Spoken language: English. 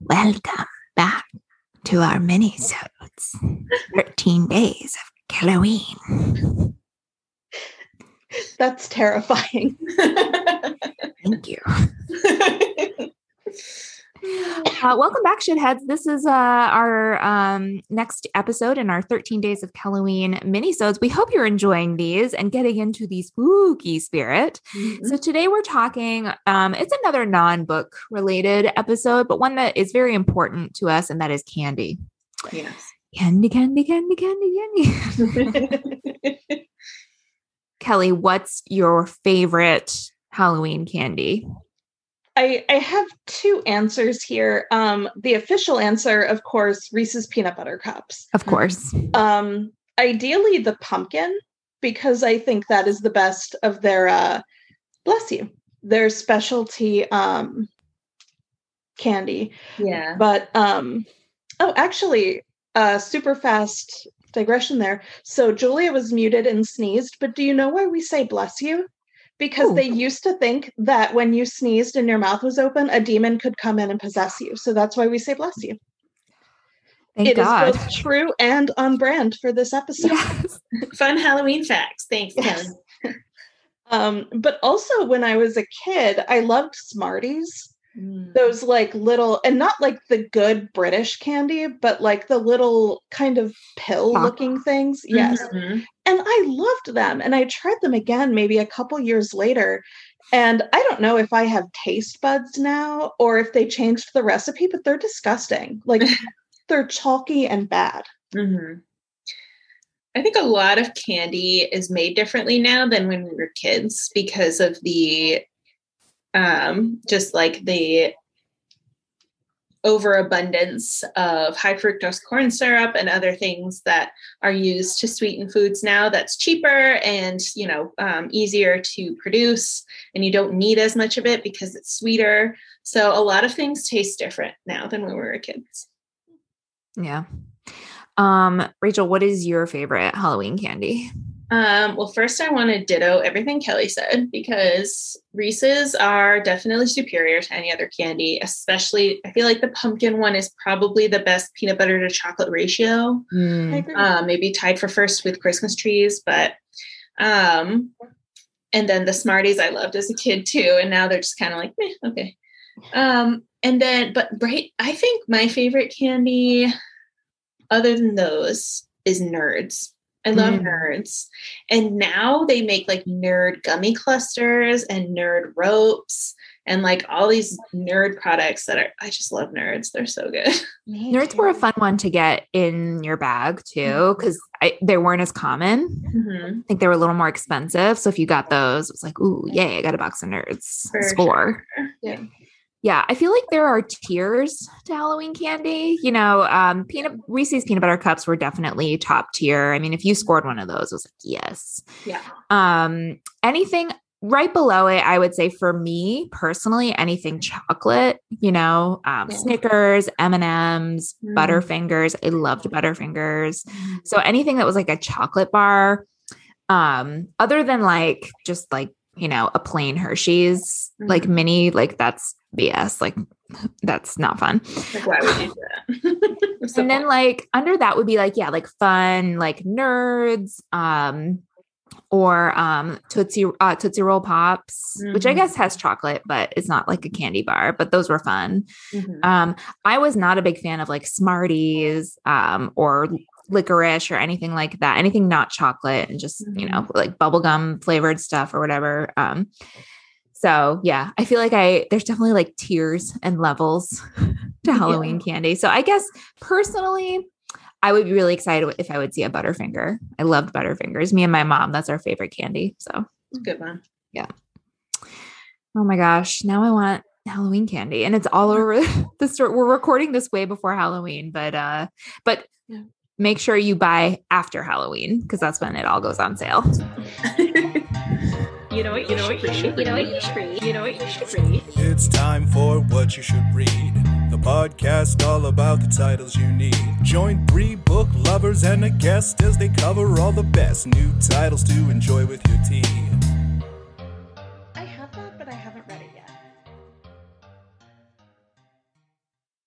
Welcome back to our mini-sodes. 13 days of Halloween. That's terrifying. Thank you. Uh, welcome back, shitheads. This is uh, our um, next episode in our 13 Days of Halloween minisodes. We hope you're enjoying these and getting into the spooky spirit. Mm-hmm. So today we're talking. Um, it's another non-book related episode, but one that is very important to us, and that is candy. yes. Candy, candy, candy, candy, candy. Kelly, what's your favorite Halloween candy? I, I have two answers here. Um, the official answer, of course, Reese's peanut butter cups. Of course. Um, ideally, the pumpkin, because I think that is the best of their, uh, bless you, their specialty um, candy. Yeah. But, um, oh, actually, uh, super fast digression there. So Julia was muted and sneezed, but do you know why we say bless you? Because Ooh. they used to think that when you sneezed and your mouth was open, a demon could come in and possess you. So that's why we say bless you. Thank It is God. both true and on brand for this episode. Yes. Fun Halloween facts. Thanks, Yes. Kelly. Um, but also when I was a kid, I loved Smarties. Mm. Those like little, and not like the good British candy, but like the little kind of pill looking things. Yes. Mhm. and I loved them. And I tried them again maybe a couple years later. And I don't know if I have taste buds now or if they changed the recipe, but they're disgusting. Like they're chalky and bad. Mhm. I think a lot of candy is made differently now than when we were kids because of the um just like the overabundance of high fructose corn syrup and other things that are used to sweeten foods now that's cheaper and you know um, easier to produce and you don't need as much of it because it's sweeter so a lot of things taste different now than when we were kids Yeah. Um, Rachel, what is your favorite Halloween candy? Um, well, first, I want to ditto everything Kelly said because Reese's are definitely superior to any other candy, especially I feel like the pumpkin one is probably the best peanut butter to chocolate ratio. Mm, agree. Um, maybe tied for first with Christmas trees, but um, and then the Smarties I loved as a kid too, and now they're just kind of like, Meh, okay. Um, and then, but right, I think my favorite candy, other than those, is Nerds. I love Mm. Nerds, and now they make like Nerd gummy clusters and Nerd ropes and like all these Nerd products that are. I just love Nerds. They're so good. Me Nerds were a fun one to get in your bag too, because they weren't as common. Mhm. I think they were a little more expensive. So if you got those, it was like, ooh, yay, I got a box of nerds. For Score. sure. Yeah. Yeah, I feel like there are tiers to Halloween candy. You know, um, peanut Reese's peanut butter cups were definitely top tier. I mean, if you scored one of those, it was like, yes. Yeah. Um, anything right below it, I would say for me personally, anything chocolate, you know, um, Yeah. Snickers, M&Ms, Mm. Butterfingers. I loved Butterfingers. So anything that was like a chocolate bar, um, other than like just like, you know, a plain Hershey's, like Mhm. mini, like that's BS. Like that's not fun. Like, why would you do that? The and then point? like under that would be like, yeah, like fun, like nerds, um, or um Tootsie uh Tootsie Roll Pops, which I Mhm. guess has chocolate, but it's not like a candy bar, but those were fun. Mhm. Um, I was not a big fan of like Smarties um, or licorice or anything like that. Anything not chocolate and just you know like bubblegum flavored stuff or whatever. Um, so yeah, I feel like I there's definitely like tiers and levels to Halloween candy. So I guess personally. I would be really excited if I would see a Butterfinger. I loved Butterfingers. Me and my mom, that's our favorite candy. So, good one. Yeah. Oh my gosh, now I want Halloween candy and it's all over the store. We're recording this way before Halloween, but uh but Yeah. Make sure you buy after Halloween because that's when it all goes on sale. you know what? You know what? You should. You know what? You should read. You know what? You should read. It's time for what you should read. The podcast all about the titles you need. Join three book lovers and a guest as they cover all the best new titles to enjoy with your tea.